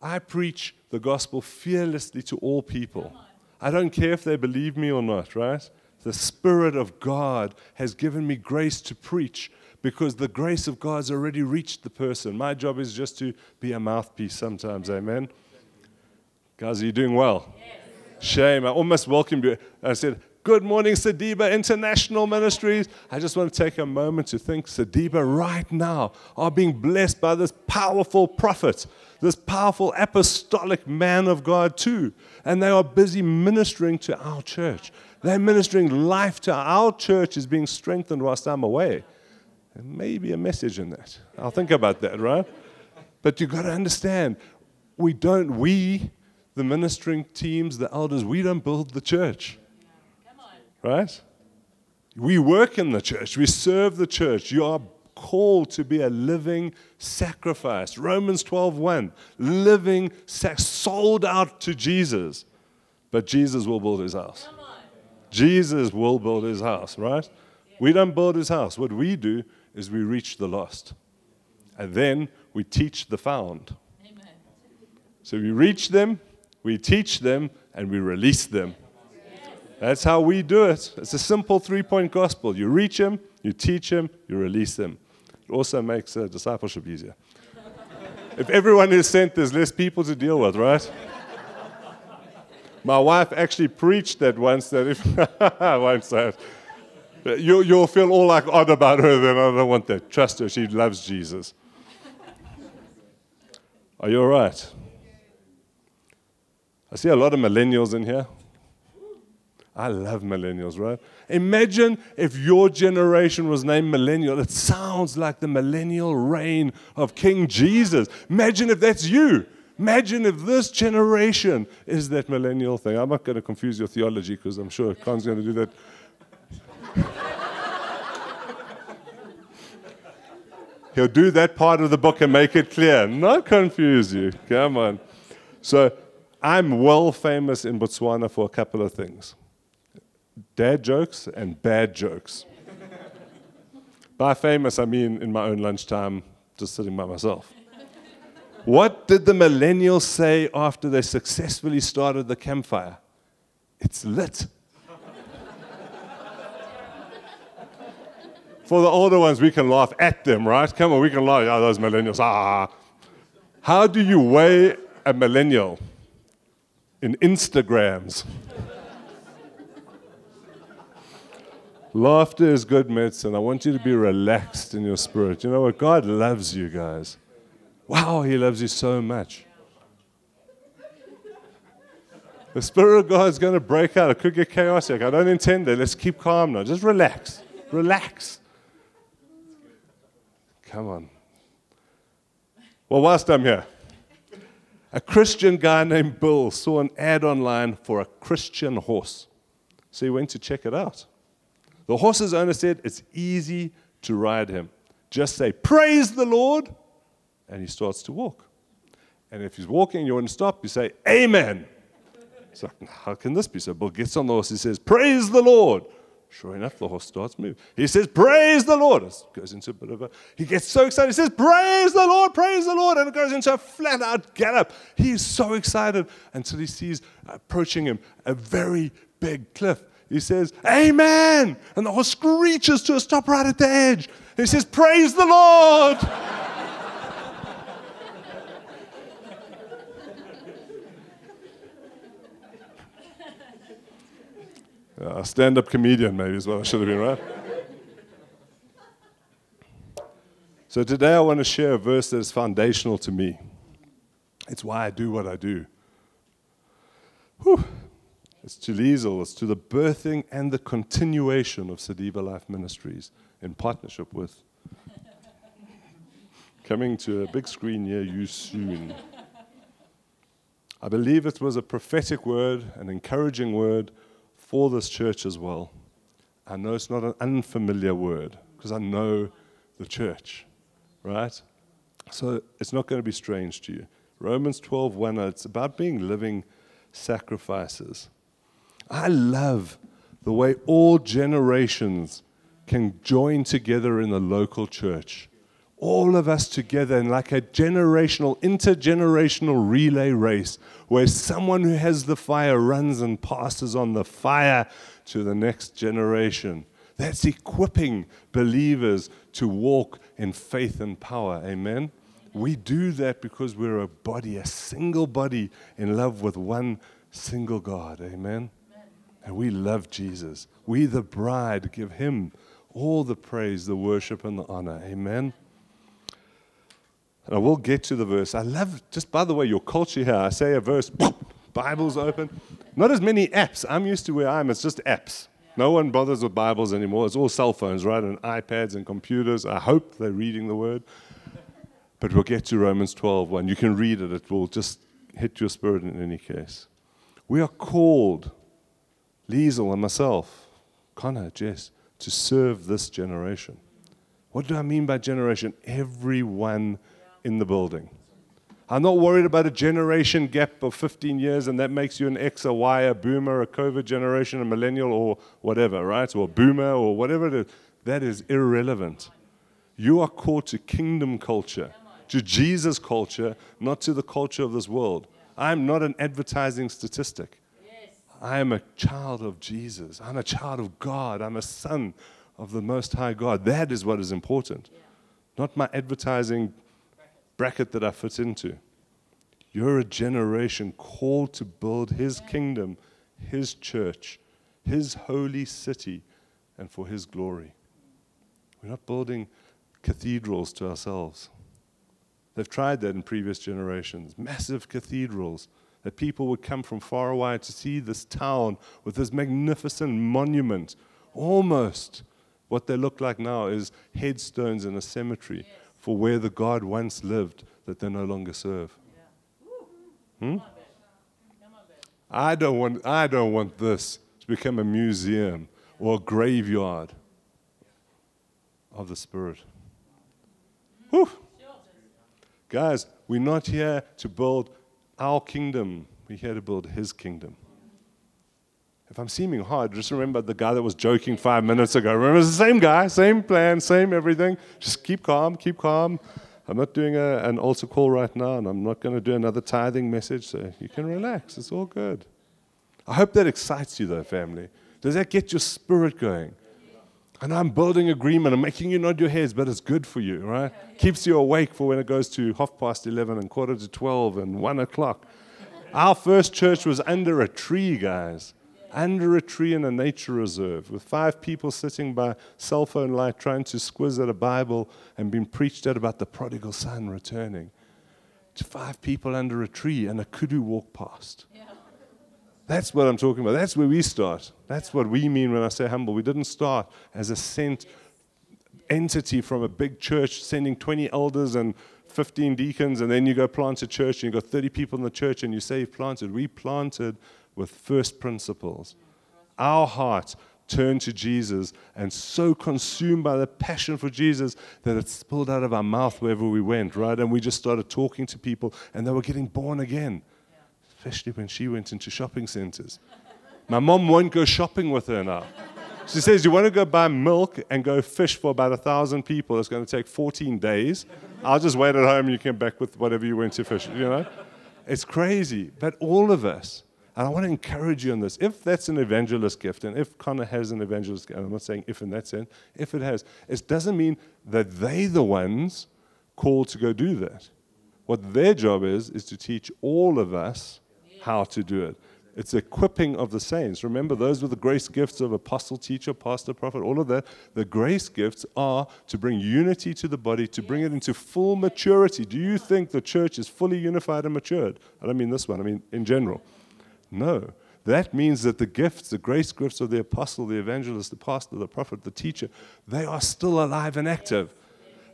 I preach the gospel fearlessly to all people. I don't care if they believe me or not, right? The Spirit of God has given me grace to preach because the grace of God's already reached the person. My job is just to be a mouthpiece sometimes, amen? Guys, are you doing well? Shame. I almost welcomed you. I said, Good morning, Sadiba International Ministries. I just want to take a moment to thank Sadiba right now are being blessed by this powerful prophet, this powerful apostolic man of God, too. And they are busy ministering to our church. They're ministering life to our church, is being strengthened whilst I'm away. And maybe a message in that. I'll think about that, right? But you've got to understand, we don't, we, the ministering teams, the elders, we don't build the church right? We work in the church, we serve the church. You are called to be a living sacrifice. Romans 12:1, living sac- sold out to Jesus. But Jesus will build his house. Jesus will build his house, right? We don't build his house. What we do is we reach the lost. And then we teach the found. Amen. So we reach them, we teach them, and we release them. That's how we do it. It's a simple three point gospel. You reach them, you teach them, you release them. It also makes uh, discipleship easier. if everyone is sent, there's less people to deal with, right? My wife actually preached that once that if I won't say it. You, you'll feel all like odd about her, then I don't want that. Trust her, she loves Jesus. Are you all right? I see a lot of millennials in here. I love millennials, right? Imagine if your generation was named millennial. It sounds like the millennial reign of King Jesus. Imagine if that's you. Imagine if this generation is that millennial thing. I'm not going to confuse your theology because I'm sure Con's going to do that. He'll do that part of the book and make it clear, not confuse you. Come on. So, I'm well famous in Botswana for a couple of things dad jokes and bad jokes. by famous, I mean in my own lunchtime, just sitting by myself. What did the millennials say after they successfully started the campfire? It's lit. For the older ones, we can laugh at them, right? Come on, we can laugh. Oh, those millennials. Ah, ah, ah. How do you weigh a millennial in Instagrams? Laughter is good medicine. I want you to be relaxed in your spirit. You know what? God loves you guys. Wow, He loves you so much. The Spirit of God is going to break out. It could get chaotic. I don't intend it. Let's keep calm now. Just relax. Relax. Come on. Well, whilst I'm here, a Christian guy named Bill saw an ad online for a Christian horse. So he went to check it out. The horse's owner said, It's easy to ride him. Just say, Praise the Lord, and he starts to walk. And if he's walking you want to stop, you say, Amen. It's like, How can this be? So Bill gets on the horse, he says, Praise the Lord. Sure enough, the horse starts moving. He says, Praise the Lord. It goes into a bit of a, he gets so excited. He says, Praise the Lord, praise the Lord. And it goes into a flat out gallop. He's so excited until he sees approaching him a very big cliff. He says, Amen. And the horse screeches to a stop right at the edge. He says, Praise the Lord. A stand up comedian, maybe, is what I should have been, right? so today I want to share a verse that is foundational to me. It's why I do what I do. Whew. It's to Liesel, it's to the birthing and the continuation of Sadiba Life Ministries in partnership with. Coming to a big screen near you soon. I believe it was a prophetic word, an encouraging word for this church as well. I know it's not an unfamiliar word because I know the church, right? So it's not going to be strange to you. Romans 12, 1, it's about being living sacrifices. I love the way all generations can join together in the local church. all of us together in like a generational, intergenerational relay race where someone who has the fire runs and passes on the fire to the next generation. That's equipping believers to walk in faith and power. Amen. We do that because we're a body, a single body in love with one single God. Amen. And we love Jesus. We, the bride, give him all the praise, the worship, and the honor. Amen. And I will get to the verse. I love, just by the way, your culture here. I say a verse, Bible's open. Not as many apps. I'm used to where I am, it's just apps. No one bothers with Bibles anymore. It's all cell phones, right? And iPads and computers. I hope they're reading the word. But we'll get to Romans 12 1. You can read it, it will just hit your spirit in any case. We are called, Liesel and myself, Connor, Jess, to serve this generation. What do I mean by generation? Everyone in the building. I'm not worried about a generation gap of 15 years and that makes you an X, a Y, a boomer, a COVID generation, a millennial, or whatever, right? Or a boomer, or whatever it is. That is irrelevant. You are called to kingdom culture, to Jesus culture, not to the culture of this world. I'm not an advertising statistic. I am a child of Jesus. I'm a child of God. I'm a son of the Most High God. That is what is important, not my advertising bracket that I fit into. You're a generation called to build His kingdom, His church, His holy city, and for His glory. We're not building cathedrals to ourselves. They've tried that in previous generations massive cathedrals that people would come from far away to see this town with this magnificent monument. Almost what they look like now is headstones in a cemetery for where the God once lived that they no longer serve. Hmm? I don't want, I don't want this to become a museum or a graveyard of the Spirit. Whew. Guys, we're not here to build our kingdom, we're here to build His kingdom. If I'm seeming hard, just remember the guy that was joking five minutes ago. Remember, it's the same guy, same plan, same everything. Just keep calm, keep calm. I'm not doing a, an altar call right now, and I'm not going to do another tithing message, so you can relax. It's all good. I hope that excites you, though, family. Does that get your spirit going? And I'm building agreement. I'm making you nod your heads, but it's good for you, right? Keeps you awake for when it goes to half past 11 and quarter to 12 and 1 o'clock. Our first church was under a tree, guys under a tree in a nature reserve with five people sitting by cell phone light trying to squiz at a Bible and being preached at about the prodigal son returning. Five people under a tree and a kudu walk past. Yeah. That's what I'm talking about. That's where we start. That's what we mean when I say humble. We didn't start as a sent entity from a big church sending 20 elders and 15 deacons, and then you go plant a church and you've got 30 people in the church and you say you've planted. We planted with first principles. Our heart turned to Jesus and so consumed by the passion for Jesus that it spilled out of our mouth wherever we went, right? And we just started talking to people and they were getting born again, especially when she went into shopping centers. My mom won't go shopping with her now. She says, You want to go buy milk and go fish for about a thousand people? It's going to take 14 days. I'll just wait at home you come back with whatever you went to fish, you know? It's crazy. But all of us, and I want to encourage you on this. If that's an evangelist gift, and if Connor has an evangelist gift, I'm not saying if in that sense, if it has, it doesn't mean that they the ones called to go do that. What their job is, is to teach all of us how to do it. It's equipping of the saints. Remember, those were the grace gifts of apostle, teacher, pastor, prophet, all of that. The grace gifts are to bring unity to the body, to bring it into full maturity. Do you think the church is fully unified and matured? I don't mean this one, I mean in general. No. That means that the gifts, the grace gifts of the apostle, the evangelist, the pastor, the prophet, the teacher, they are still alive and active.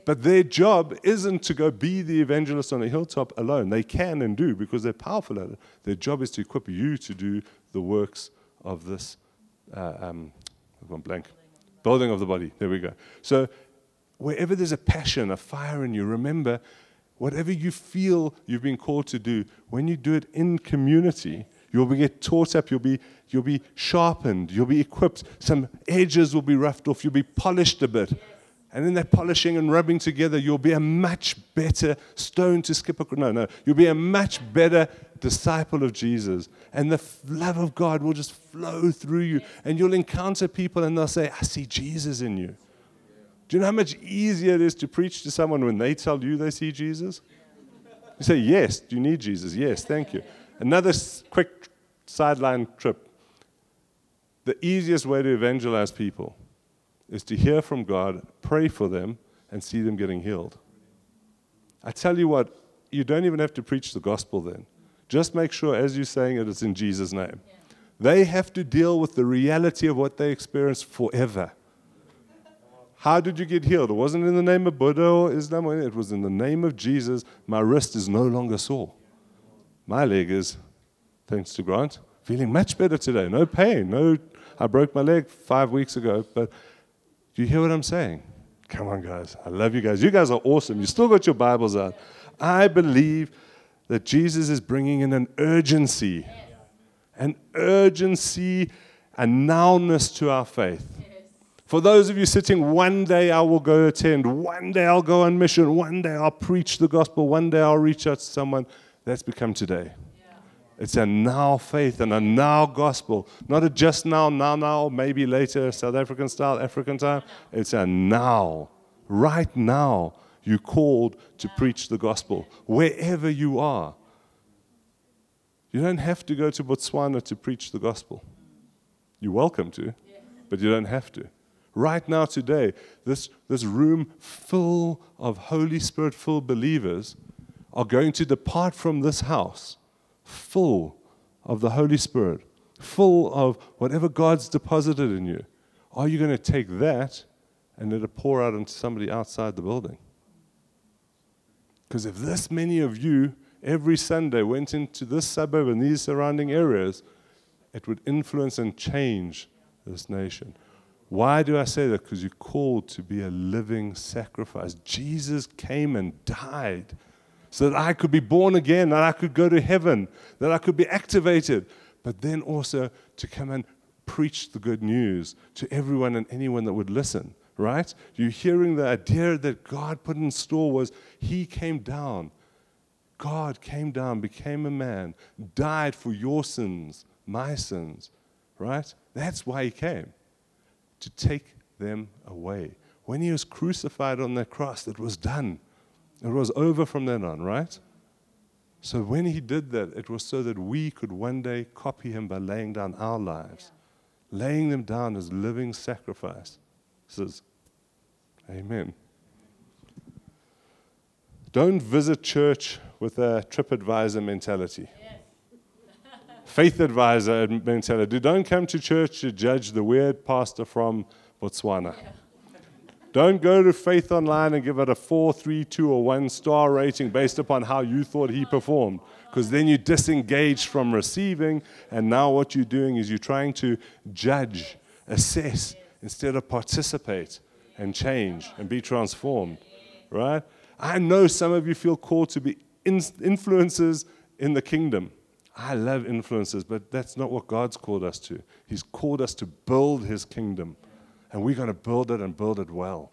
But their job isn't to go be the evangelist on a hilltop alone. They can and do because they're powerful at it. Their job is to equip you to do the works of this uh, um, blank building of the body. There we go. So wherever there's a passion, a fire in you, remember whatever you feel you've been called to do, when you do it in community, You'll be get taught up. You'll be, you'll be sharpened. You'll be equipped. Some edges will be roughed off. You'll be polished a bit. And in that polishing and rubbing together, you'll be a much better stone to skip across. No, no. You'll be a much better disciple of Jesus. And the f- love of God will just flow through you. And you'll encounter people and they'll say, I see Jesus in you. Do you know how much easier it is to preach to someone when they tell you they see Jesus? You say, Yes, do you need Jesus? Yes, thank you. Another s- quick sideline trip. The easiest way to evangelize people is to hear from God, pray for them, and see them getting healed. I tell you what, you don't even have to preach the gospel then. Just make sure, as you're saying it, it's in Jesus' name. They have to deal with the reality of what they experienced forever. How did you get healed? It wasn't in the name of Buddha or Islam, it was in the name of Jesus. My wrist is no longer sore. My leg is, thanks to Grant, feeling much better today. No pain. No, I broke my leg five weeks ago, but do you hear what I'm saying? Come on, guys. I love you guys. You guys are awesome. You still got your Bibles out. I believe that Jesus is bringing in an urgency, an urgency, a nowness to our faith. For those of you sitting, one day I will go attend, one day I'll go on mission, one day I'll preach the gospel, one day I'll reach out to someone. That's become today. It's a now faith and a now gospel. Not a just now, now, now, maybe later, South African style, African time. It's a now. Right now, you're called to preach the gospel wherever you are. You don't have to go to Botswana to preach the gospel. You're welcome to, but you don't have to. Right now, today, this, this room full of Holy Spirit filled believers are going to depart from this house full of the Holy Spirit, full of whatever God's deposited in you. Are you going to take that and let it pour out into somebody outside the building? Because if this many of you every Sunday went into this suburb and these surrounding areas, it would influence and change this nation. Why do I say that? Because you're called to be a living sacrifice. Jesus came and died so that I could be born again, that I could go to heaven, that I could be activated, but then also to come and preach the good news to everyone and anyone that would listen, right? You're hearing the idea that God put in store was He came down. God came down, became a man, died for your sins, my sins, right? That's why He came, to take them away. When He was crucified on that cross, it was done. It was over from then on, right? So when he did that, it was so that we could one day copy him by laying down our lives, laying them down as living sacrifice. Says, Amen. Don't visit church with a TripAdvisor mentality. Faith advisor mentality. Don't come to church to judge the weird pastor from Botswana. Don't go to Faith Online and give it a four, three, two, or one star rating based upon how you thought he performed. Because then you disengage from receiving, and now what you're doing is you're trying to judge, assess, instead of participate and change and be transformed. Right? I know some of you feel called to be influencers in the kingdom. I love influencers, but that's not what God's called us to. He's called us to build his kingdom and we're going to build it and build it well.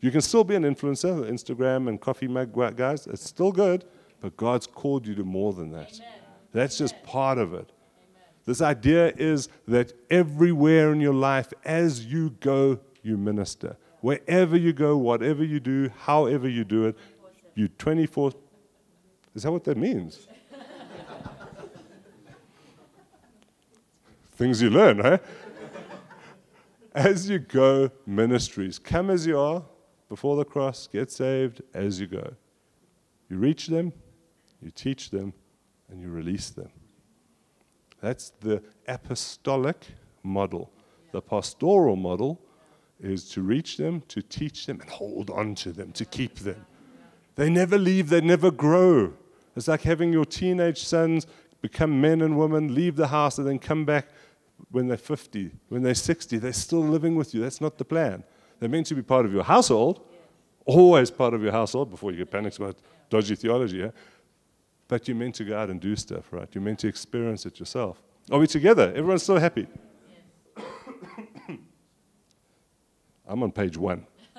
You can still be an influencer, Instagram and coffee mug guys. It's still good, but God's called you to more than that. Amen. That's just part of it. Amen. This idea is that everywhere in your life, as you go, you minister. Wherever you go, whatever you do, however you do it, you 24. Is that what that means? Things you learn, huh? As you go, ministries. Come as you are before the cross, get saved as you go. You reach them, you teach them, and you release them. That's the apostolic model. The pastoral model is to reach them, to teach them, and hold on to them, to keep them. They never leave, they never grow. It's like having your teenage sons become men and women, leave the house, and then come back when they're 50, when they're 60, they're still living with you. That's not the plan. They're meant to be part of your household, always part of your household before you get panicked about dodgy theology. Yeah? But you're meant to go out and do stuff, right? You're meant to experience it yourself. Are we together? Everyone's still happy? I'm on page one.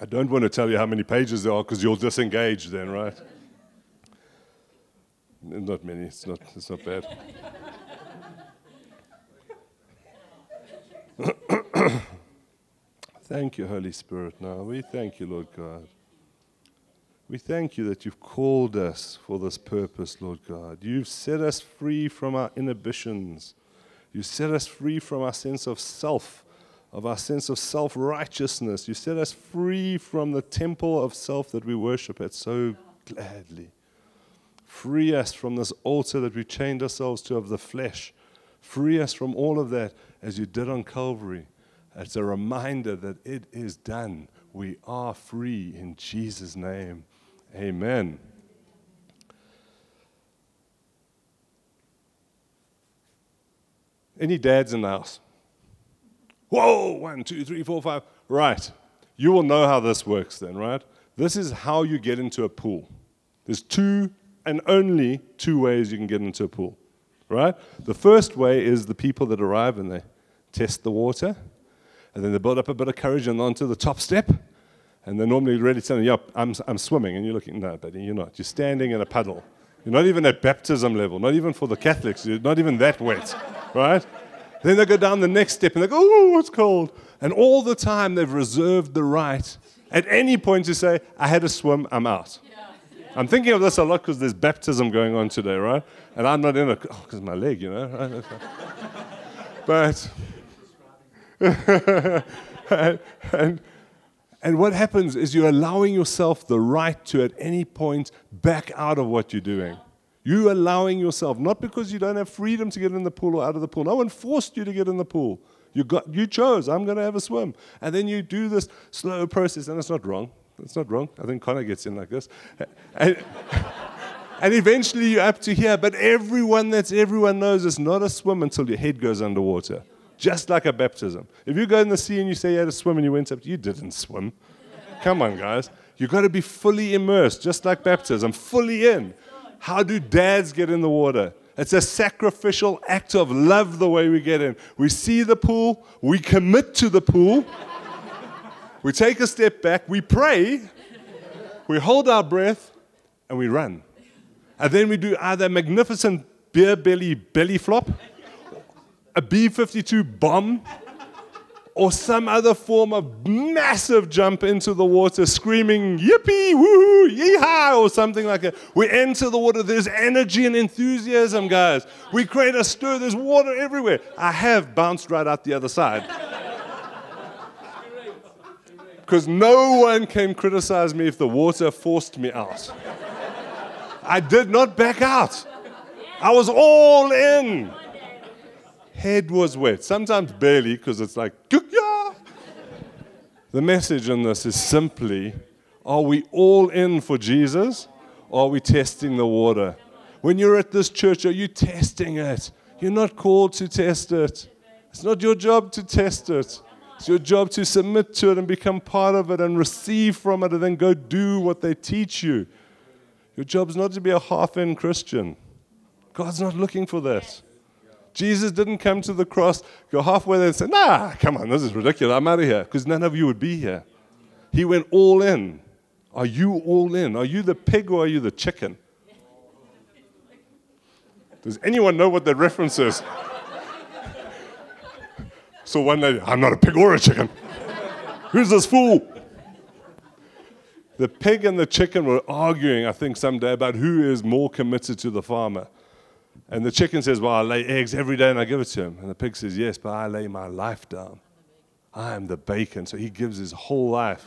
I don't want to tell you how many pages there are because you'll disengage then, right? Not many. It's not. It's not bad. thank you, Holy Spirit. Now we thank you, Lord God. We thank you that you've called us for this purpose, Lord God. You've set us free from our inhibitions. You set us free from our sense of self, of our sense of self righteousness. You set us free from the temple of self that we worship at so gladly. Free us from this altar that we chained ourselves to of the flesh. Free us from all of that as you did on Calvary. It's a reminder that it is done. We are free in Jesus' name. Amen. Any dads in the house? Whoa, one, two, three, four, five. Right. You will know how this works then, right? This is how you get into a pool. There's two and only two ways you can get into a pool, right? The first way is the people that arrive and they test the water, and then they build up a bit of courage and onto the top step, and they're normally ready to you, yep, I'm, I'm swimming, and you're looking, no, buddy, you're not. You're standing in a puddle. You're not even at baptism level, not even for the Catholics, you're not even that wet, right? Then they go down the next step and they go, oh, it's cold. And all the time they've reserved the right at any point to say, I had a swim, I'm out. I'm thinking of this a lot because there's baptism going on today, right? And I'm not in it because oh, my leg, you know. but and, and, and what happens is you're allowing yourself the right to at any point back out of what you're doing. You allowing yourself, not because you don't have freedom to get in the pool or out of the pool. No one forced you to get in the pool. You, got, you chose, I'm going to have a swim. And then you do this slow process, and it's not wrong. It's not wrong. I think Connor gets in like this. And, and eventually you're up to here. But everyone that's everyone knows it's not a swim until your head goes underwater. Just like a baptism. If you go in the sea and you say you had a swim and you went up, you didn't swim. Come on, guys. You've got to be fully immersed, just like baptism, fully in. How do dads get in the water? It's a sacrificial act of love the way we get in. We see the pool, we commit to the pool, we take a step back, we pray, we hold our breath, and we run. And then we do either a magnificent beer belly belly flop, a B 52 bomb, or some other form of massive jump into the water, screaming, yippee, woohoo, yeehaw, or something like that. We enter the water, there's energy and enthusiasm, guys. We create a stir, there's water everywhere. I have bounced right out the other side. Because no one can criticize me if the water forced me out. I did not back out. I was all in head was wet, sometimes barely because it's like. The message in this is simply are we all in for Jesus or are we testing the water? When you're at this church, are you testing it? You're not called to test it. It's not your job to test it. It's your job to submit to it and become part of it and receive from it and then go do what they teach you. Your job is not to be a half in Christian. God's not looking for that. Jesus didn't come to the cross, go halfway there and say, nah, come on, this is ridiculous. I'm out of here, because none of you would be here. He went all in. Are you all in? Are you the pig or are you the chicken? Does anyone know what that reference is? So one lady, I'm not a pig or a chicken. Who's this fool? The pig and the chicken were arguing, I think, someday about who is more committed to the farmer. And the chicken says, Well, I lay eggs every day and I give it to him. And the pig says, Yes, but I lay my life down. I am the bacon. So he gives his whole life.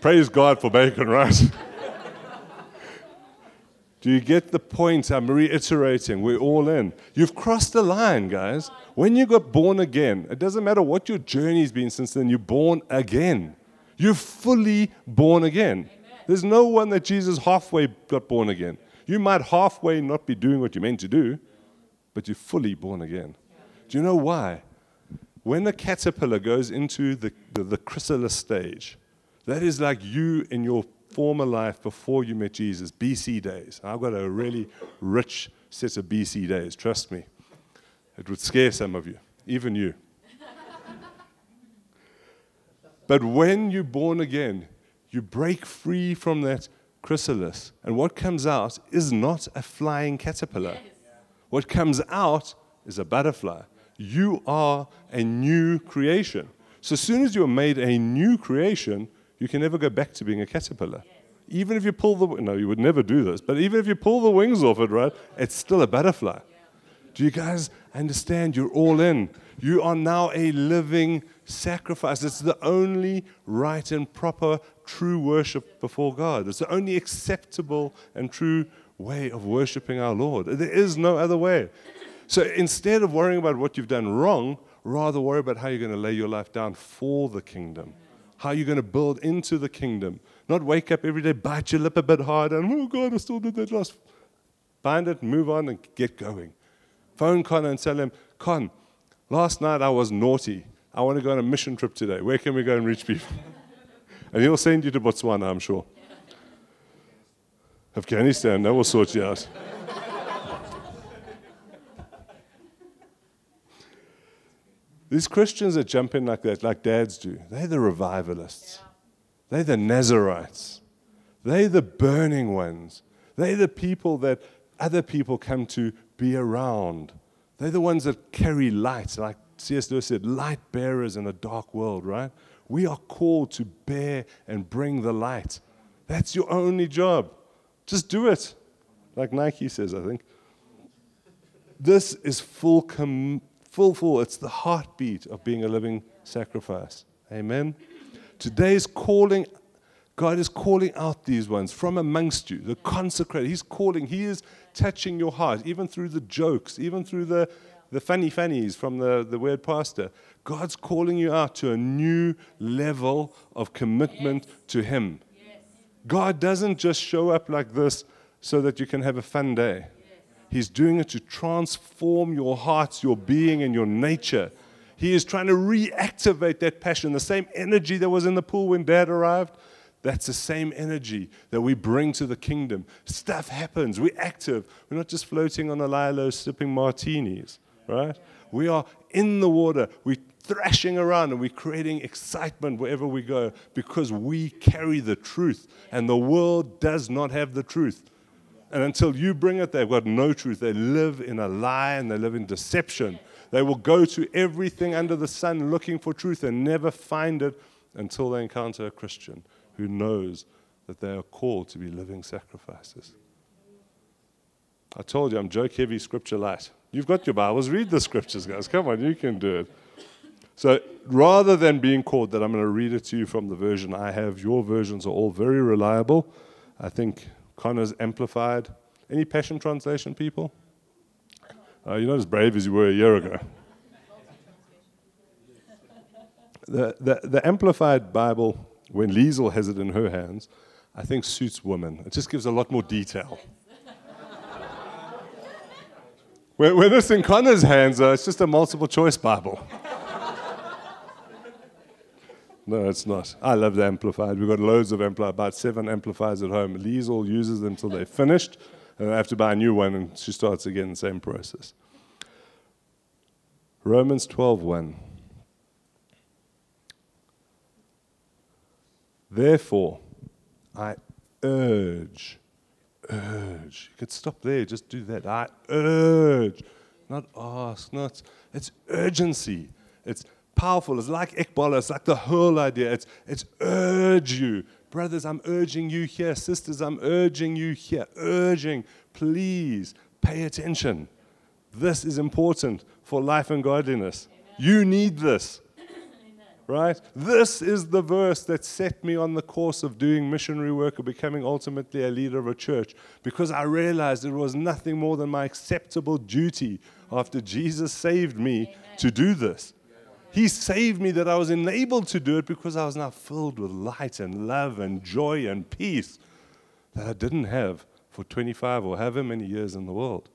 Praise God for bacon, right? Do you get the point? I'm reiterating. We're all in. You've crossed the line, guys. When you got born again, it doesn't matter what your journey's been since then, you're born again. You're fully born again. There's no one that Jesus halfway got born again. You might halfway not be doing what you're meant to do, but you're fully born again. Do you know why? When the caterpillar goes into the, the, the chrysalis stage, that is like you in your former life before you met Jesus, BC days. I've got a really rich set of BC days, trust me. It would scare some of you. even you. but when you're born again, you break free from that chrysalis. And what comes out is not a flying caterpillar. Yes. What comes out is a butterfly. You are a new creation. So as soon as you're made a new creation, you can never go back to being a caterpillar. Even if you pull the no, you would never do this, but even if you pull the wings off it, right, it's still a butterfly. Do you guys understand? You're all in. You are now a living sacrifice. It's the only right and proper true worship before God. It's the only acceptable and true way of worshiping our Lord. There is no other way. So instead of worrying about what you've done wrong, rather worry about how you're going to lay your life down for the kingdom, how are you're going to build into the kingdom. Not wake up every day, bite your lip a bit harder, and oh God, I still did that last. Find it, move on, and get going. Phone Connor and tell him, Con, last night I was naughty. I want to go on a mission trip today. Where can we go and reach people? and he'll send you to Botswana, I'm sure. Afghanistan, that will sort you out. These Christians that jump in like that, like dads do, they're the revivalists. They're the Nazarites. They're the burning ones. They're the people that other people come to be around. They're the ones that carry light, like C.S. Lewis said, light bearers in a dark world, right? We are called to bear and bring the light. That's your only job. Just do it. Like Nike says, I think. This is full, com- full, full. It's the heartbeat of being a living sacrifice. Amen. Today's calling, God is calling out these ones from amongst you, the consecrated. He's calling, He is touching your heart, even through the jokes, even through the, the funny fannies from the, the word pastor. God's calling you out to a new level of commitment yes. to Him. Yes. God doesn't just show up like this so that you can have a fun day. He's doing it to transform your hearts, your being, and your nature. He is trying to reactivate that passion, the same energy that was in the pool when dad arrived. That's the same energy that we bring to the kingdom. Stuff happens. We're active. We're not just floating on a lilo sipping martinis right? We are in the water. We're thrashing around and we're creating excitement wherever we go because we carry the truth and the world does not have the truth. And until you bring it, they've got no truth. They live in a lie and they live in deception. They will go to everything under the sun looking for truth and never find it until they encounter a Christian who knows that they are called to be living sacrifices. I told you I'm joke heavy, scripture light. You've got your Bibles. Read the scriptures, guys. Come on, you can do it. So rather than being called that, I'm going to read it to you from the version I have. Your versions are all very reliable. I think Connor's amplified. Any Passion Translation people? Uh, you're not as brave as you were a year ago. The, the, the Amplified Bible, when Liesel has it in her hands, I think suits women. It just gives a lot more detail. When, when it's in Connor's hands, uh, it's just a multiple choice Bible. No, it's not. I love the Amplified. We've got loads of Amplified, about seven Amplifiers at home. Liesel uses them until they're finished, and I have to buy a new one, and she starts again the same process. Romans 12:1. Therefore, I urge urge. You could stop there, just do that. I urge, not ask, not. It's urgency. It's powerful. It's like ekballo. It's like the whole idea. It's, it's urge you. Brothers, I'm urging you here. Sisters, I'm urging you here. Urging, please pay attention. This is important for life and godliness. Amen. You need this right? This is the verse that set me on the course of doing missionary work or becoming ultimately a leader of a church because I realized it was nothing more than my acceptable duty after Jesus saved me Amen. to do this. He saved me that I was enabled to do it because I was now filled with light and love and joy and peace that I didn't have for 25 or however many years in the world.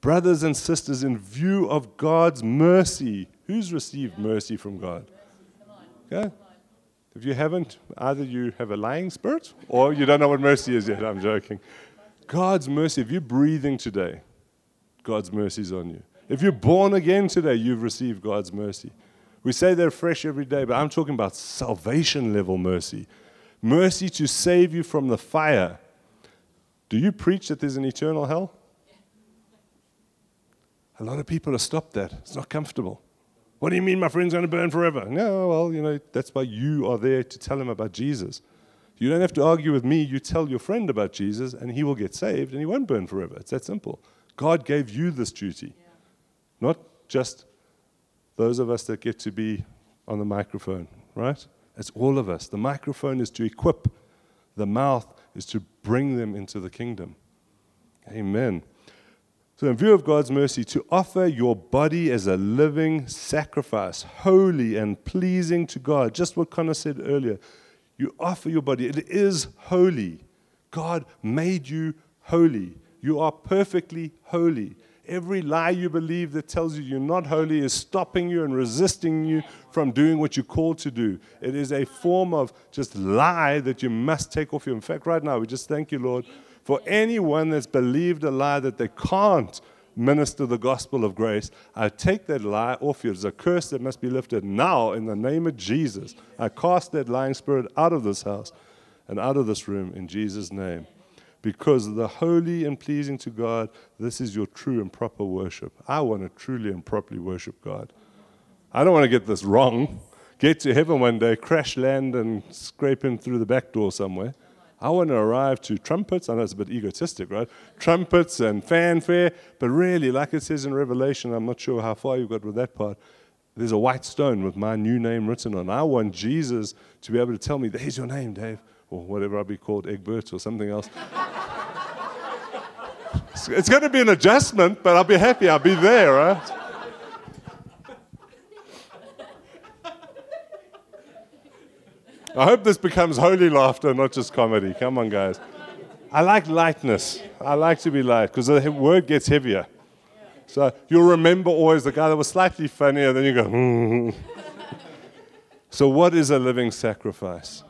Brothers and sisters, in view of God's mercy, Who's received mercy from God? Okay? If you haven't, either you have a lying spirit or you don't know what mercy is yet. I'm joking. God's mercy, if you're breathing today, God's mercy is on you. If you're born again today, you've received God's mercy. We say they're fresh every day, but I'm talking about salvation level mercy. Mercy to save you from the fire. Do you preach that there's an eternal hell? A lot of people have stopped that. It's not comfortable. What do you mean my friend's going to burn forever? No, well, you know, that's why you are there to tell him about Jesus. You don't have to argue with me. You tell your friend about Jesus, and he will get saved, and he won't burn forever. It's that simple. God gave you this duty, yeah. Not just those of us that get to be on the microphone, right? It's all of us. The microphone is to equip, the mouth is to bring them into the kingdom. Amen. So, in view of God's mercy, to offer your body as a living sacrifice, holy and pleasing to God, just what Connor said earlier. You offer your body, it is holy. God made you holy. You are perfectly holy. Every lie you believe that tells you you're not holy is stopping you and resisting you from doing what you're called to do. It is a form of just lie that you must take off you. In fact, right now, we just thank you, Lord, for anyone that's believed a lie that they can't minister the gospel of grace, I take that lie off you. It's a curse that must be lifted now in the name of Jesus. I cast that lying spirit out of this house and out of this room in Jesus' name. Because the holy and pleasing to God, this is your true and proper worship. I want to truly and properly worship God. I don't want to get this wrong. Get to heaven one day, crash land, and scrape in through the back door somewhere. I want to arrive to trumpets. I know it's a bit egotistic, right? Trumpets and fanfare. But really, like it says in Revelation, I'm not sure how far you got with that part. There's a white stone with my new name written on. I want Jesus to be able to tell me, there's your name, Dave, or whatever I'll be called, Egbert or something else. it's going to be an adjustment, but I'll be happy. I'll be there, right? I hope this becomes holy laughter, not just comedy. Come on, guys. I like lightness. I like to be light because the word gets heavier. So you'll remember always the guy that was slightly funnier, then you go, hmm. So, what is a living sacrifice?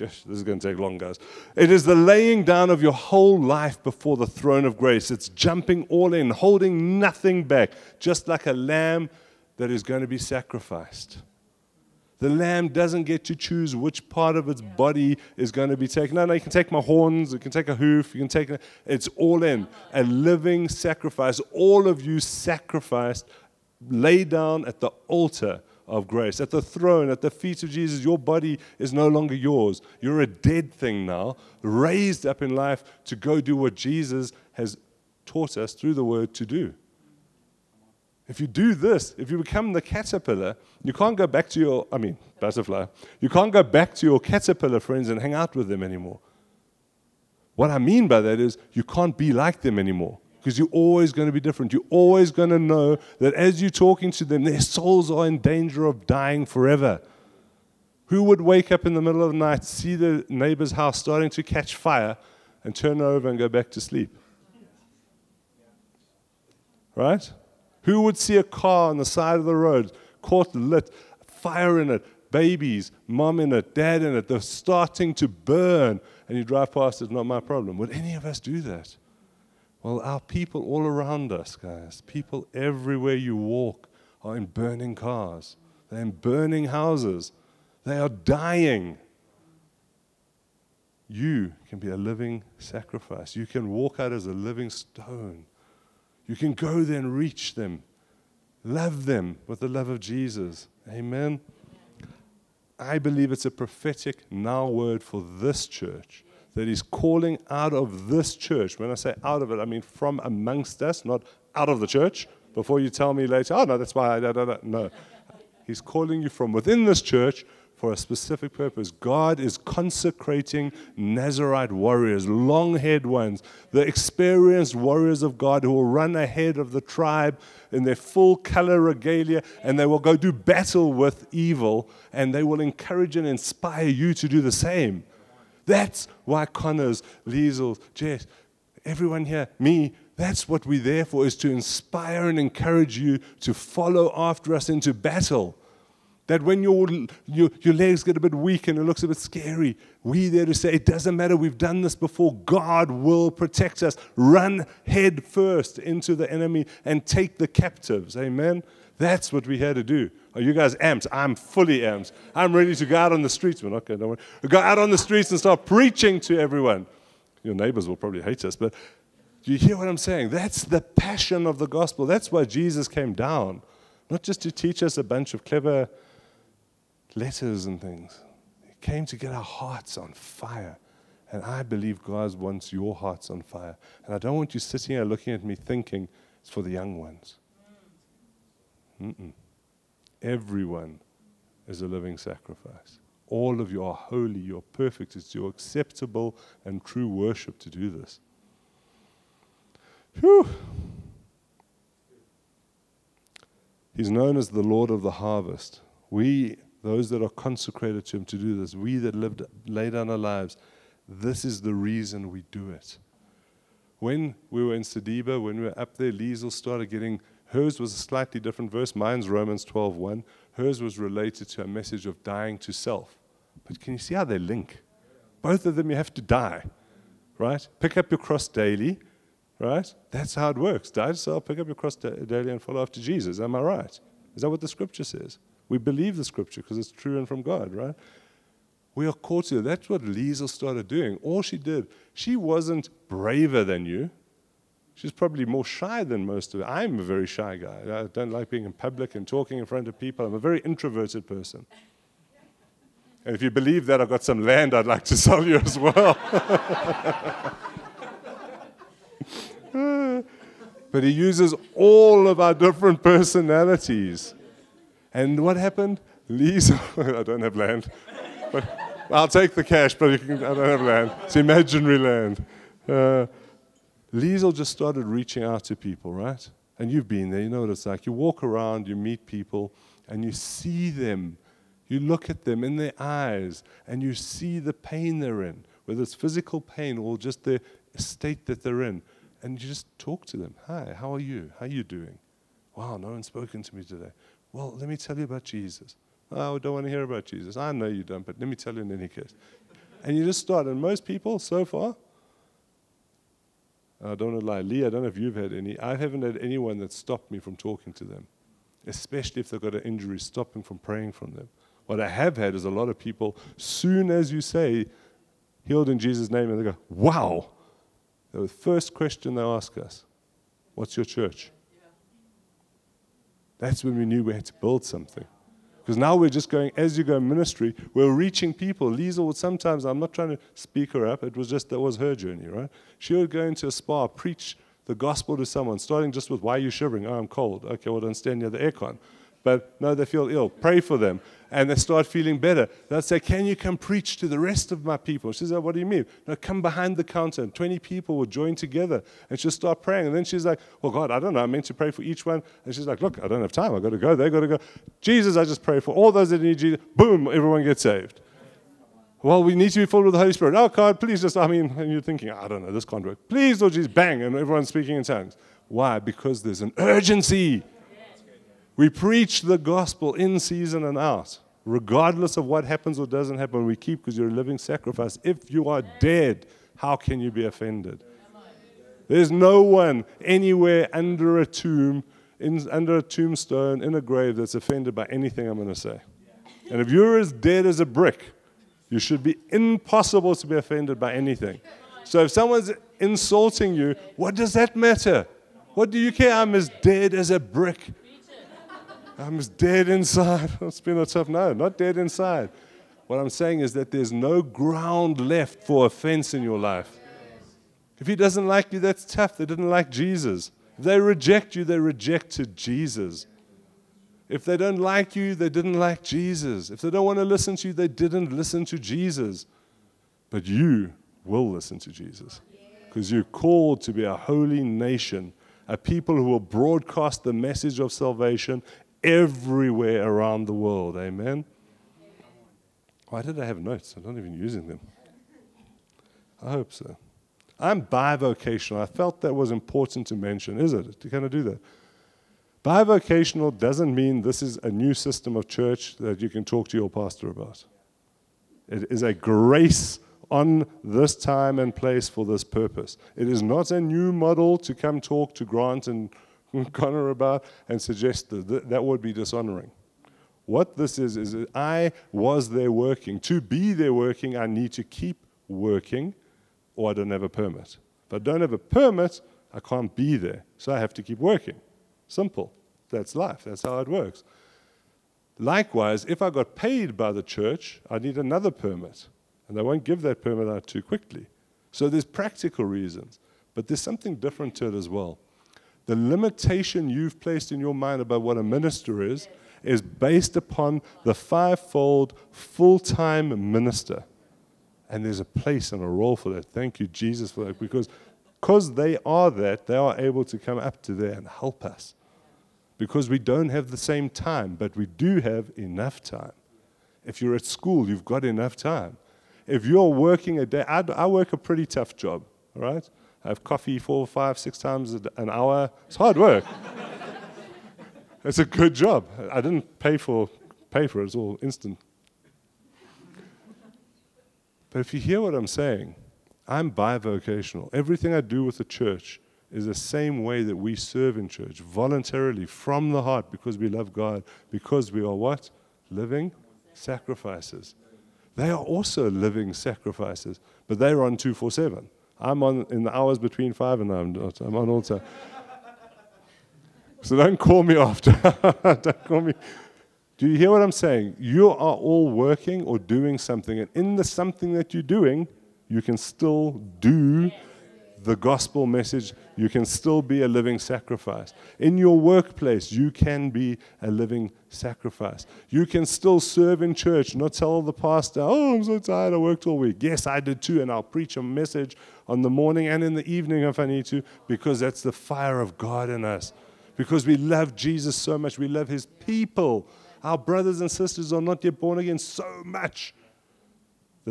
Just, this is going to take long, guys. It is the laying down of your whole life before the throne of grace. It's jumping all in, holding nothing back, just like a lamb that is going to be sacrificed. The lamb doesn't get to choose which part of its body is going to be taken. No, no, you can take my horns, you can take a hoof, you can take it. It's all in. Uh-huh. A living sacrifice. All of you sacrificed, lay down at the altar of grace, at the throne, at the feet of Jesus. Your body is no longer yours. You're a dead thing now, raised up in life to go do what Jesus has taught us through the word to do. If you do this, if you become the caterpillar, you can't go back to your, I mean, butterfly, you can't go back to your caterpillar friends and hang out with them anymore. What I mean by that is you can't be like them anymore because you're always going to be different. You're always going to know that as you're talking to them, their souls are in danger of dying forever. Who would wake up in the middle of the night, see the neighbor's house starting to catch fire, and turn over and go back to sleep? Right? Who would see a car on the side of the road, caught lit, fire in it, babies, mom in it, dad in it, they're starting to burn, and you drive past it's not my problem. Would any of us do that? Well, our people all around us, guys, people everywhere you walk are in burning cars, they're in burning houses, they are dying. You can be a living sacrifice. You can walk out as a living stone. You can go there and reach them. Love them with the love of Jesus. Amen. I believe it's a prophetic now word for this church that is calling out of this church. When I say out of it, I mean from amongst us, not out of the church. Before you tell me later, oh no, that's why I da, da, da. no. He's calling you from within this church for a specific purpose. God is consecrating Nazarite warriors, long haired ones, the experienced warriors of God who will run ahead of the tribe in their full color regalia and they will go do battle with evil and they will encourage and inspire you to do the same. That's why Connors, Liesel, Jess, everyone here, me, that's what we're there for, is to inspire and encourage you to follow after us into battle. That when your, your, your legs get a bit weak and it looks a bit scary, we there to say, it doesn't matter, we've done this before. God will protect us. Run head first into the enemy and take the captives. Amen. That's what we had to do. Are you guys amped? I'm fully amped. I'm ready to go out on the streets. We're not going to go out on the streets and start preaching to everyone. Your neighbors will probably hate us, but do you hear what I'm saying? That's the passion of the gospel. That's why Jesus came down, not just to teach us a bunch of clever letters and things. He came to get our hearts on fire. And I believe God wants your hearts on fire. And I don't want you sitting here looking at me thinking it's for the young ones. Mm-mm. Everyone is a living sacrifice. All of you are holy, you're perfect. It's your acceptable and true worship to do this. Whew. He's known as the Lord of the harvest. We, those that are consecrated to Him to do this, we that lived, lay down our lives, this is the reason we do it. When we were in Sediba, when we were up there, Liesel started getting, hers was a slightly different verse. Mine's Romans 12.1. Hers was related to a message of dying to self. But can you see how they link? Both of them you have to die, right? Pick up your cross daily Right? That's how it works. Die to self, pick up your cross daily, and follow after Jesus. Am I right? Is that what the scripture says? We believe the scripture because it's true and from God, right? We are called to. That's what Liesel started doing. All she did, she wasn't braver than you. She's probably more shy than most of it. I'm a very shy guy. I don't like being in public and talking in front of people. I'm a very introverted person. And if you believe that, I've got some land I'd like to sell you as well. but he uses all of our different personalities. And what happened? Lisa, I don't have land, but I'll take the cash, but can, I don't have land. It's imaginary land. Uh, Liesel just started reaching out to people, right? And you've been there, you know what it's like. You walk around, you meet people, and you see them. You look at them in their eyes, and you see the pain they're in, whether it's physical pain or just the state that they're in and you just talk to them. Hi, how are you? How are you doing? Wow, no one's spoken to me today. Well, let me tell you about Jesus. Oh, I don't want to hear about Jesus. I know you don't, but let me tell you in any case. and you just start. And most people so far, I don't want to lie, Lee, I don't know if you've had any. I haven't had anyone that stopped me from talking to them, especially if they've got an injury, stopping from praying from them. What I have had is a lot of people, soon as you say, healed in Jesus' name, and they go, wow, the first question they ask us, What's your church? That's when we knew we had to build something. Because now we're just going, as you go in ministry, we're reaching people. Lisa would sometimes, I'm not trying to speak her up, it was just that was her journey, right? She would go into a spa, preach the gospel to someone, starting just with, Why are you shivering? Oh, I'm cold. Okay, well, don't stand near the aircon. But no, they feel ill. Pray for them and they start feeling better. They'll say, Can you come preach to the rest of my people? She says, What do you mean? No, come behind the counter. And 20 people will join together and she'll start praying. And then she's like, Well, God, I don't know. I'm meant to pray for each one. And she's like, Look, I don't have time. I've got to go. They've got to go. Jesus, I just pray for all those that need Jesus. Boom, everyone gets saved. Well, we need to be filled with the Holy Spirit. Oh, God, please just, I mean, and you're thinking, I don't know, this can't work. Please, Lord Jesus, bang, and everyone's speaking in tongues. Why? Because there's an urgency. We preach the gospel in season and out regardless of what happens or doesn't happen, we keep because you're a living sacrifice. If you are dead, how can you be offended? There's no one anywhere under a tomb, in, under a tombstone, in a grave that's offended by anything I'm going to say. And if you're as dead as a brick, you should be impossible to be offended by anything. So if someone's insulting you, what does that matter? What do you care? I'm as dead as a brick. I'm just dead inside. It's been a tough no, not dead inside. What I'm saying is that there's no ground left for offense in your life. If he doesn't like you, that's tough. They didn't like Jesus. If they reject you, they rejected Jesus. If they don't like you, they didn't like Jesus. If they don't want to listen to you, they didn't listen to Jesus. But you will listen to Jesus because you're called to be a holy nation, a people who will broadcast the message of salvation everywhere around the world. Amen? Why did I have notes? I'm not even using them. I hope so. I'm bivocational. I felt that was important to mention, is it? To kind of do that? Bivocational doesn't mean this is a new system of church that you can talk to your pastor about. It is a grace on this time and place for this purpose. It is not a new model to come talk to Grant and Connor about and suggest that that would be dishonoring. What this is, is I was there working. To be there working, I need to keep working or I don't have a permit. If I don't have a permit, I can't be there. So I have to keep working. Simple. That's life. That's how it works. Likewise, if I got paid by the church, I need another permit. And they won't give that permit out too quickly. So there's practical reasons. But there's something different to it as well. The limitation you've placed in your mind about what a minister is is based upon the fivefold full time minister. And there's a place and a role for that. Thank you, Jesus, for that. Because because they are that, they are able to come up to there and help us because we don't have the same time, but we do have enough time. If you're at school, you've got enough time. If you're working a day, I, I work a pretty tough job, all right? I have coffee four, five, six times an hour. It's hard work. it's a good job. I didn't pay for pay for it. It's all instant. But if you hear what I'm saying, I'm bivocational. Everything I do with the church is the same way that we serve in church, voluntarily, from the heart, because we love God, because we are what? Living sacrifices. They are also living sacrifices, but they're on 247. I'm on in the hours between 5 and 9. I'm on altar. so don't call me after. don't call me. Do you hear what I'm saying? You are all working or doing something, and in the something that you're doing, you can still do the gospel message, you can still be a living sacrifice. In your workplace, you can be a living sacrifice. You can still serve in church, not tell the pastor, Oh, I'm so tired, I worked all week. Yes, I did too, and I'll preach a message on the morning and in the evening if I need to, because that's the fire of God in us. Because we love Jesus so much, we love his people. Our brothers and sisters are not yet born again so much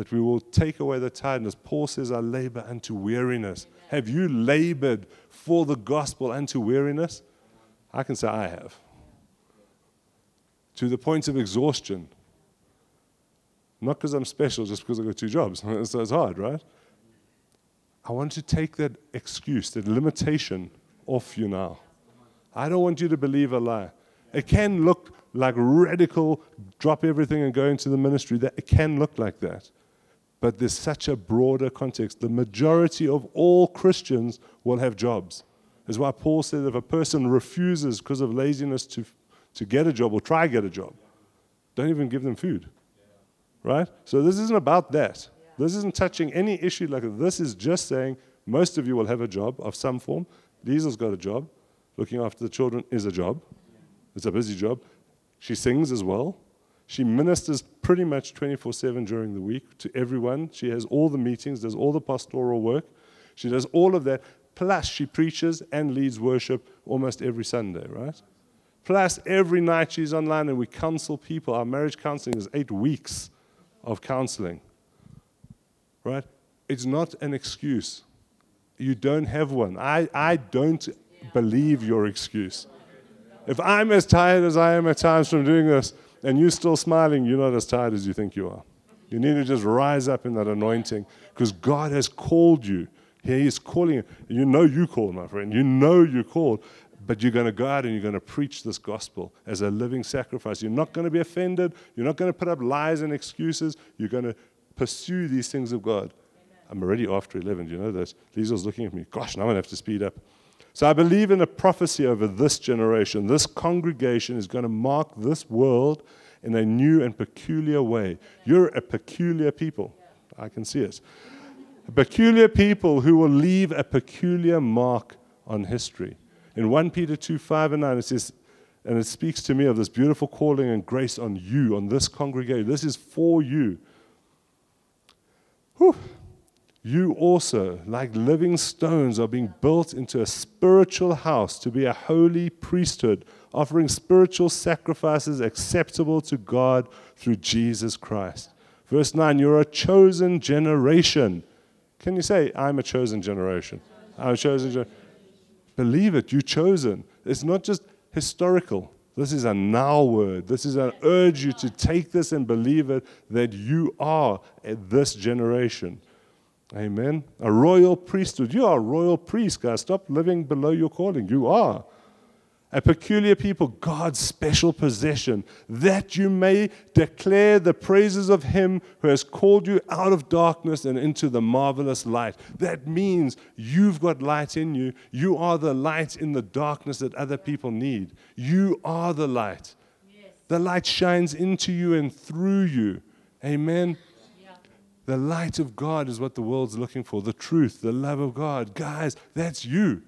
that we will take away the tiredness. Paul says, I labor unto weariness. Have you labored for the gospel unto weariness? I can say I have. To the point of exhaustion. Not because I'm special, just because I've got two jobs. so it's hard, right? I want to take that excuse, that limitation off you now. I don't want you to believe a lie. It can look like radical, drop everything and go into the ministry. That it can look like that but there's such a broader context. The majority of all Christians will have jobs. That's why Paul said if a person refuses because of laziness to, to get a job or try to get a job, don't even give them food. Right? So this isn't about that. This isn't touching any issue like that. This is just saying most of you will have a job of some form. Liesel's got a job. Looking after the children is a job. It's a busy job. She sings as well. She ministers pretty much 24 7 during the week to everyone. She has all the meetings, does all the pastoral work. She does all of that. Plus, she preaches and leads worship almost every Sunday, right? Plus, every night she's online and we counsel people. Our marriage counseling is eight weeks of counseling, right? It's not an excuse. You don't have one. I, I don't believe your excuse. If I'm as tired as I am at times from doing this, and you're still smiling, you're not as tired as you think you are. You need to just rise up in that anointing because God has called you. He is calling you. You know you called, my friend. You know you called. But you're going to go out and you're going to preach this gospel as a living sacrifice. You're not going to be offended. You're not going to put up lies and excuses. You're going to pursue these things of God. Amen. I'm already after 11. Do you know this? Liesel's looking at me. Gosh, now I'm going to have to speed up. So I believe in a prophecy over this generation. This congregation is going to mark this world in a new and peculiar way. You're a peculiar people. I can see it. A peculiar people who will leave a peculiar mark on history. In 1 Peter 2 5 and 9, it says, and it speaks to me of this beautiful calling and grace on you, on this congregation. This is for you. Whew you also, like living stones, are being built into a spiritual house to be a holy priesthood, offering spiritual sacrifices acceptable to God through Jesus Christ. Verse 9, you're a chosen generation. Can you say, I'm a chosen generation? I'm a chosen generation. Believe it, you're chosen. It's not just historical. This is a now word. This is an urge you to take this and believe it that you are this generation. Amen. A royal priesthood. You are a royal priest, guys. Stop living below your calling. You are a peculiar people, God's special possession, that you may declare the praises of Him who has called you out of darkness and into the marvelous light. That means you've got light in you. You are the light in the darkness that other people need. You are the light. Yes. The light shines into you and through you. Amen. The light of God is what the world's looking for the truth, the love of God. Guys, that's you.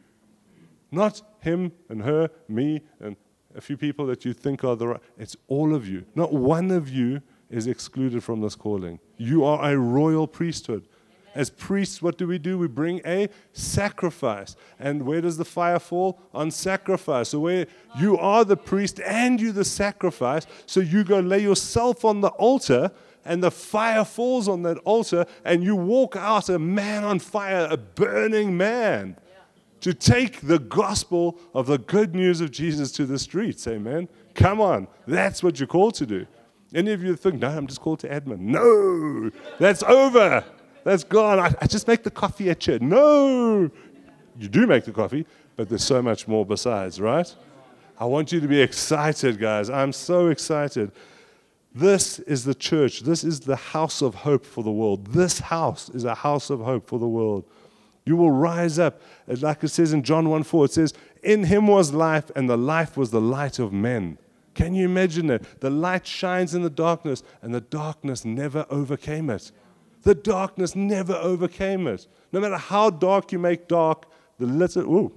Not him and her, me, and a few people that you think are the right. It's all of you. Not one of you is excluded from this calling. You are a royal priesthood. As priests, what do we do? We bring a sacrifice. And where does the fire fall? On sacrifice. So, where you are the priest and you the sacrifice, so you go lay yourself on the altar, and the fire falls on that altar, and you walk out a man on fire, a burning man to take the gospel of the good news of Jesus to the streets. Amen. Come on. That's what you're called to do. Any of you think, no, I'm just called to admin. No, that's over. That's gone. I, I just make the coffee at church. No, you do make the coffee, but there's so much more besides, right? I want you to be excited, guys. I'm so excited. This is the church. This is the house of hope for the world. This house is a house of hope for the world. You will rise up. Like it says in John 1 4, it says, In him was life, and the life was the light of men. Can you imagine it? The light shines in the darkness, and the darkness never overcame it. The darkness never overcame it. No matter how dark you make dark, the little, ooh,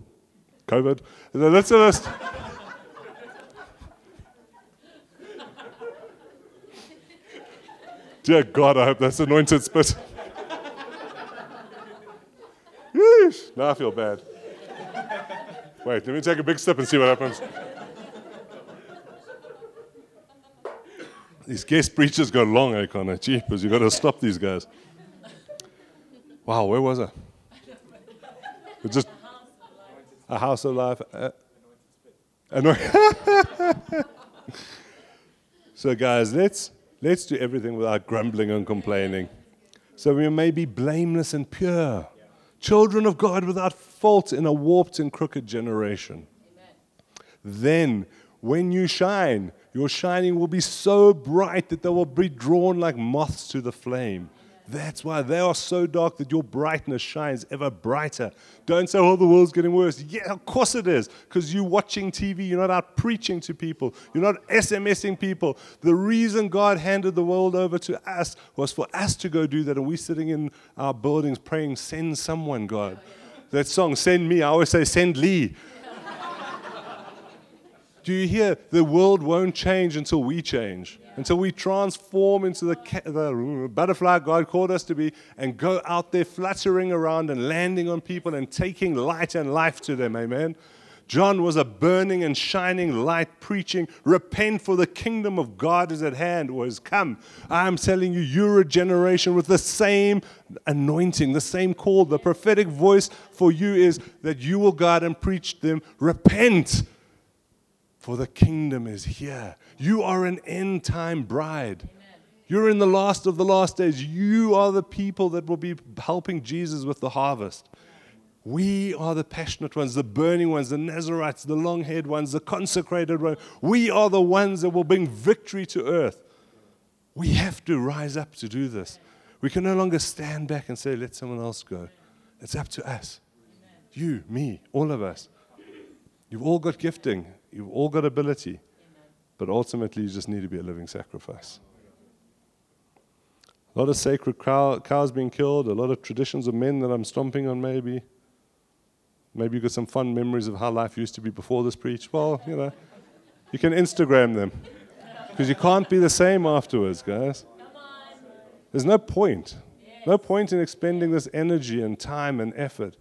COVID, the littlest. Dear God, I hope that's anointed spit. Yeesh. Now I feel bad. Wait, let me take a big step and see what happens. These guest preachers go long, eh, Connor? Jeepers, you've got to stop these guys. Wow, where was I? It just a house of life. Uh, so, guys, let's let's do everything without grumbling and complaining, so we may be blameless and pure children of God without fault in a warped and crooked generation. Amen. Then, when you shine, your shining will be so bright that they will be drawn like moths to the flame. That's why they are so dark that your brightness shines ever brighter. Don't say, oh, the world's getting worse. Yeah, of course it is. Because you're watching TV, you're not out preaching to people, you're not SMSing people. The reason God handed the world over to us was for us to go do that. And we're sitting in our buildings praying, send someone, God. That song, Send Me, I always say, Send Lee. Do you hear? The world won't change until we change. Until we transform into the, the mm, butterfly God called us to be and go out there fluttering around and landing on people and taking light and life to them. Amen. John was a burning and shining light preaching, Repent, for the kingdom of God is at hand or has come. I'm telling you, you're a generation with the same anointing, the same call. The prophetic voice for you is that you will go out and preach them, Repent for the kingdom is here. You are an end time bride. Amen. You're in the last of the last days. You are the people that will be helping Jesus with the harvest. We are the passionate ones, the burning ones, the Nazarites, the long haired ones, the consecrated ones. We are the ones that will bring victory to earth. We have to rise up to do this. We can no longer stand back and say, let someone else go. It's up to us. You, me, all of us. You've all got gifting. You've all got ability, but ultimately you just need to be a living sacrifice. A lot of sacred cow, cows being killed, a lot of traditions of men that I'm stomping on, maybe. Maybe you've got some fun memories of how life used to be before this preach. Well, you know, you can Instagram them because you can't be the same afterwards, guys. There's no point. No point in expending this energy and time and effort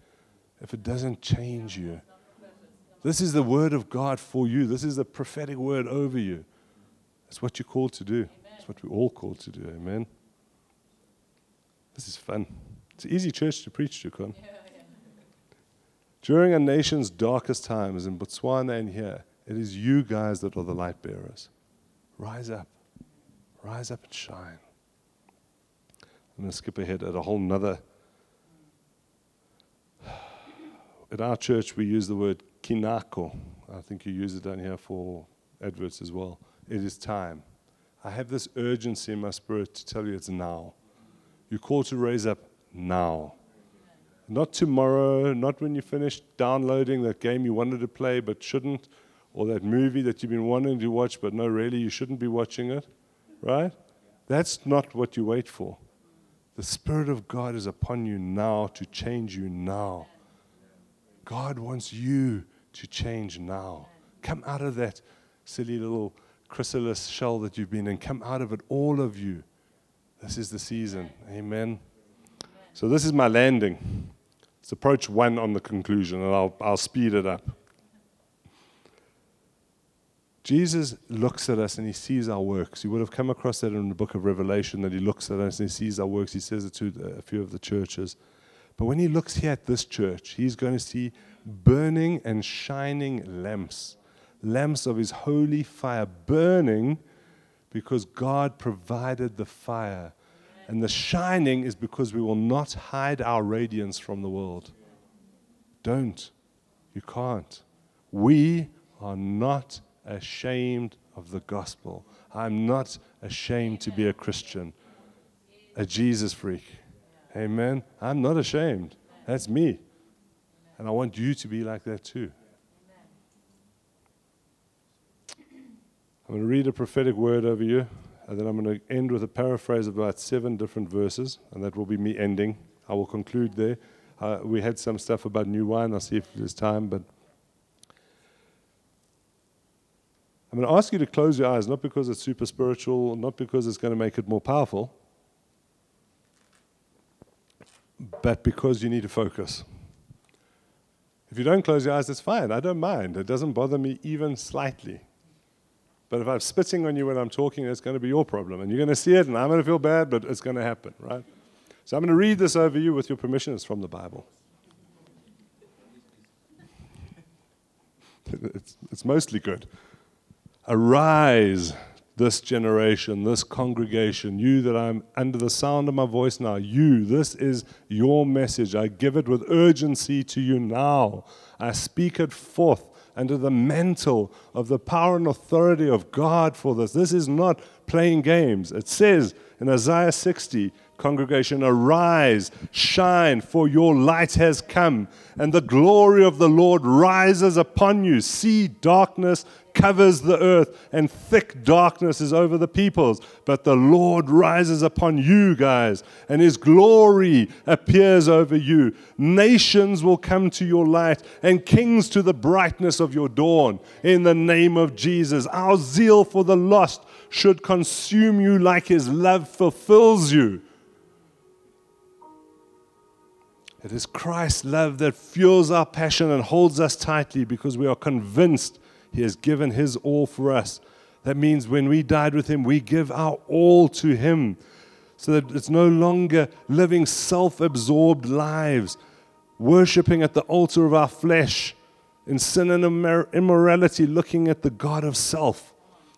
if it doesn't change you. This is the word of God for you. This is the prophetic word over you. That's what you're called to do. That's what we're all called to do. Amen. This is fun. It's an easy church to preach to, Con. Yeah, yeah. During a nation's darkest times in Botswana and here, It is you guys that are the light bearers. Rise up. Rise up and shine. I'm going to skip ahead at a whole nother. At our church, we use the word ke nako. I think you use it down here for adverts as well. It is time. I have this urgency in my spirit to tell you it's now. You're called to raise up now. Not tomorrow, not when you finish downloading that game you wanted to play but shouldn't, or that movie that you've been wanting to watch but no, really, you shouldn't be watching it, right? That's not what you wait for. The Spirit of God is upon you now to change you now. God wants you to change now. Come out of that silly little chrysalis shell that you've been in. Come out of it, all of you. This is the season. Amen. So, this is my landing. It's approach one on the conclusion, and I'll, I'll speed it up. Jesus looks at us and he sees our works. You would have come across that in the book of Revelation that he looks at us and he sees our works. He says it to a few of the churches. But when he looks here at this church, he's going to see burning and shining lamps, lamps of his holy fire, burning because God provided the fire. And the shining is because we will not hide our radiance from the world. Don't. You can't. We are not ashamed of the gospel. I'm not ashamed to be a Christian, a Jesus freak. Amen. I'm not ashamed. That's me. And I want you to be like that too. I'm going to read a prophetic word over you, and then I'm going to end with a paraphrase of about seven different verses, and that will be me ending. I will conclude there. Uh, we had some stuff about new wine. I'll see if there's time, but I'm going to ask you to close your eyes, not because it's super spiritual, not because it's going to make it more powerful, but because you need to focus. If you don't close your eyes, it's fine. I don't mind. It doesn't bother me even slightly. But if I'm spitting on you when I'm talking, it's going to be your problem. And you're going to see it, and I'm going to feel bad, but it's going to happen, right? So I'm going to read this over you with your permission. It's from the Bible. it's, it's mostly good. Arise, this generation, this congregation, you that I'm under the sound of my voice now, you, this is your message. I give it with urgency to you now. I speak it forth under the mantle of the power and authority of God for this. This is not playing games. It says in Isaiah 60, congregation, arise, shine, for your light has come, and the glory of the Lord rises upon you. See, darkness covers the earth, and thick darkness is over the peoples. But the Lord rises upon you, guys, and his glory appears over you. Nations will come to your light, and kings to the brightness of your dawn. In the name of Jesus, our zeal for the lost should consume you like his love fulfills you. It is Christ's love that fuels our passion and holds us tightly because we are convinced He has given His all for us. That means when we died with Him, we give our all to Him so that it's no longer living self absorbed lives, worshiping at the altar of our flesh in sin and immorality, looking at the God of self,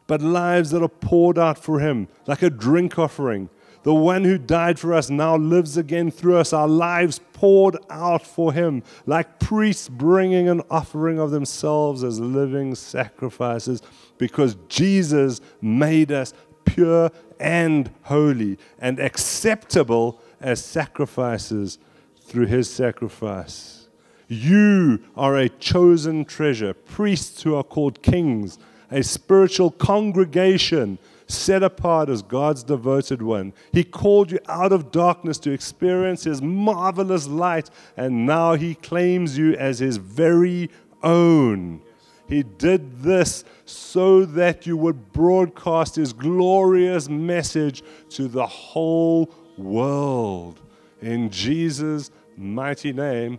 but lives that are poured out for Him like a drink offering the one who died for us now lives again through us, our lives poured out for him, like priests bringing an offering of themselves as living sacrifices, because Jesus made us pure and holy and acceptable as sacrifices through his sacrifice. You are a chosen treasure, priests who are called kings, a spiritual congregation set apart as God's devoted one. He called you out of darkness to experience His marvelous light, and now He claims you as His very own. He did this so that you would broadcast His glorious message to the whole world. In Jesus' mighty name,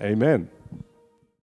amen.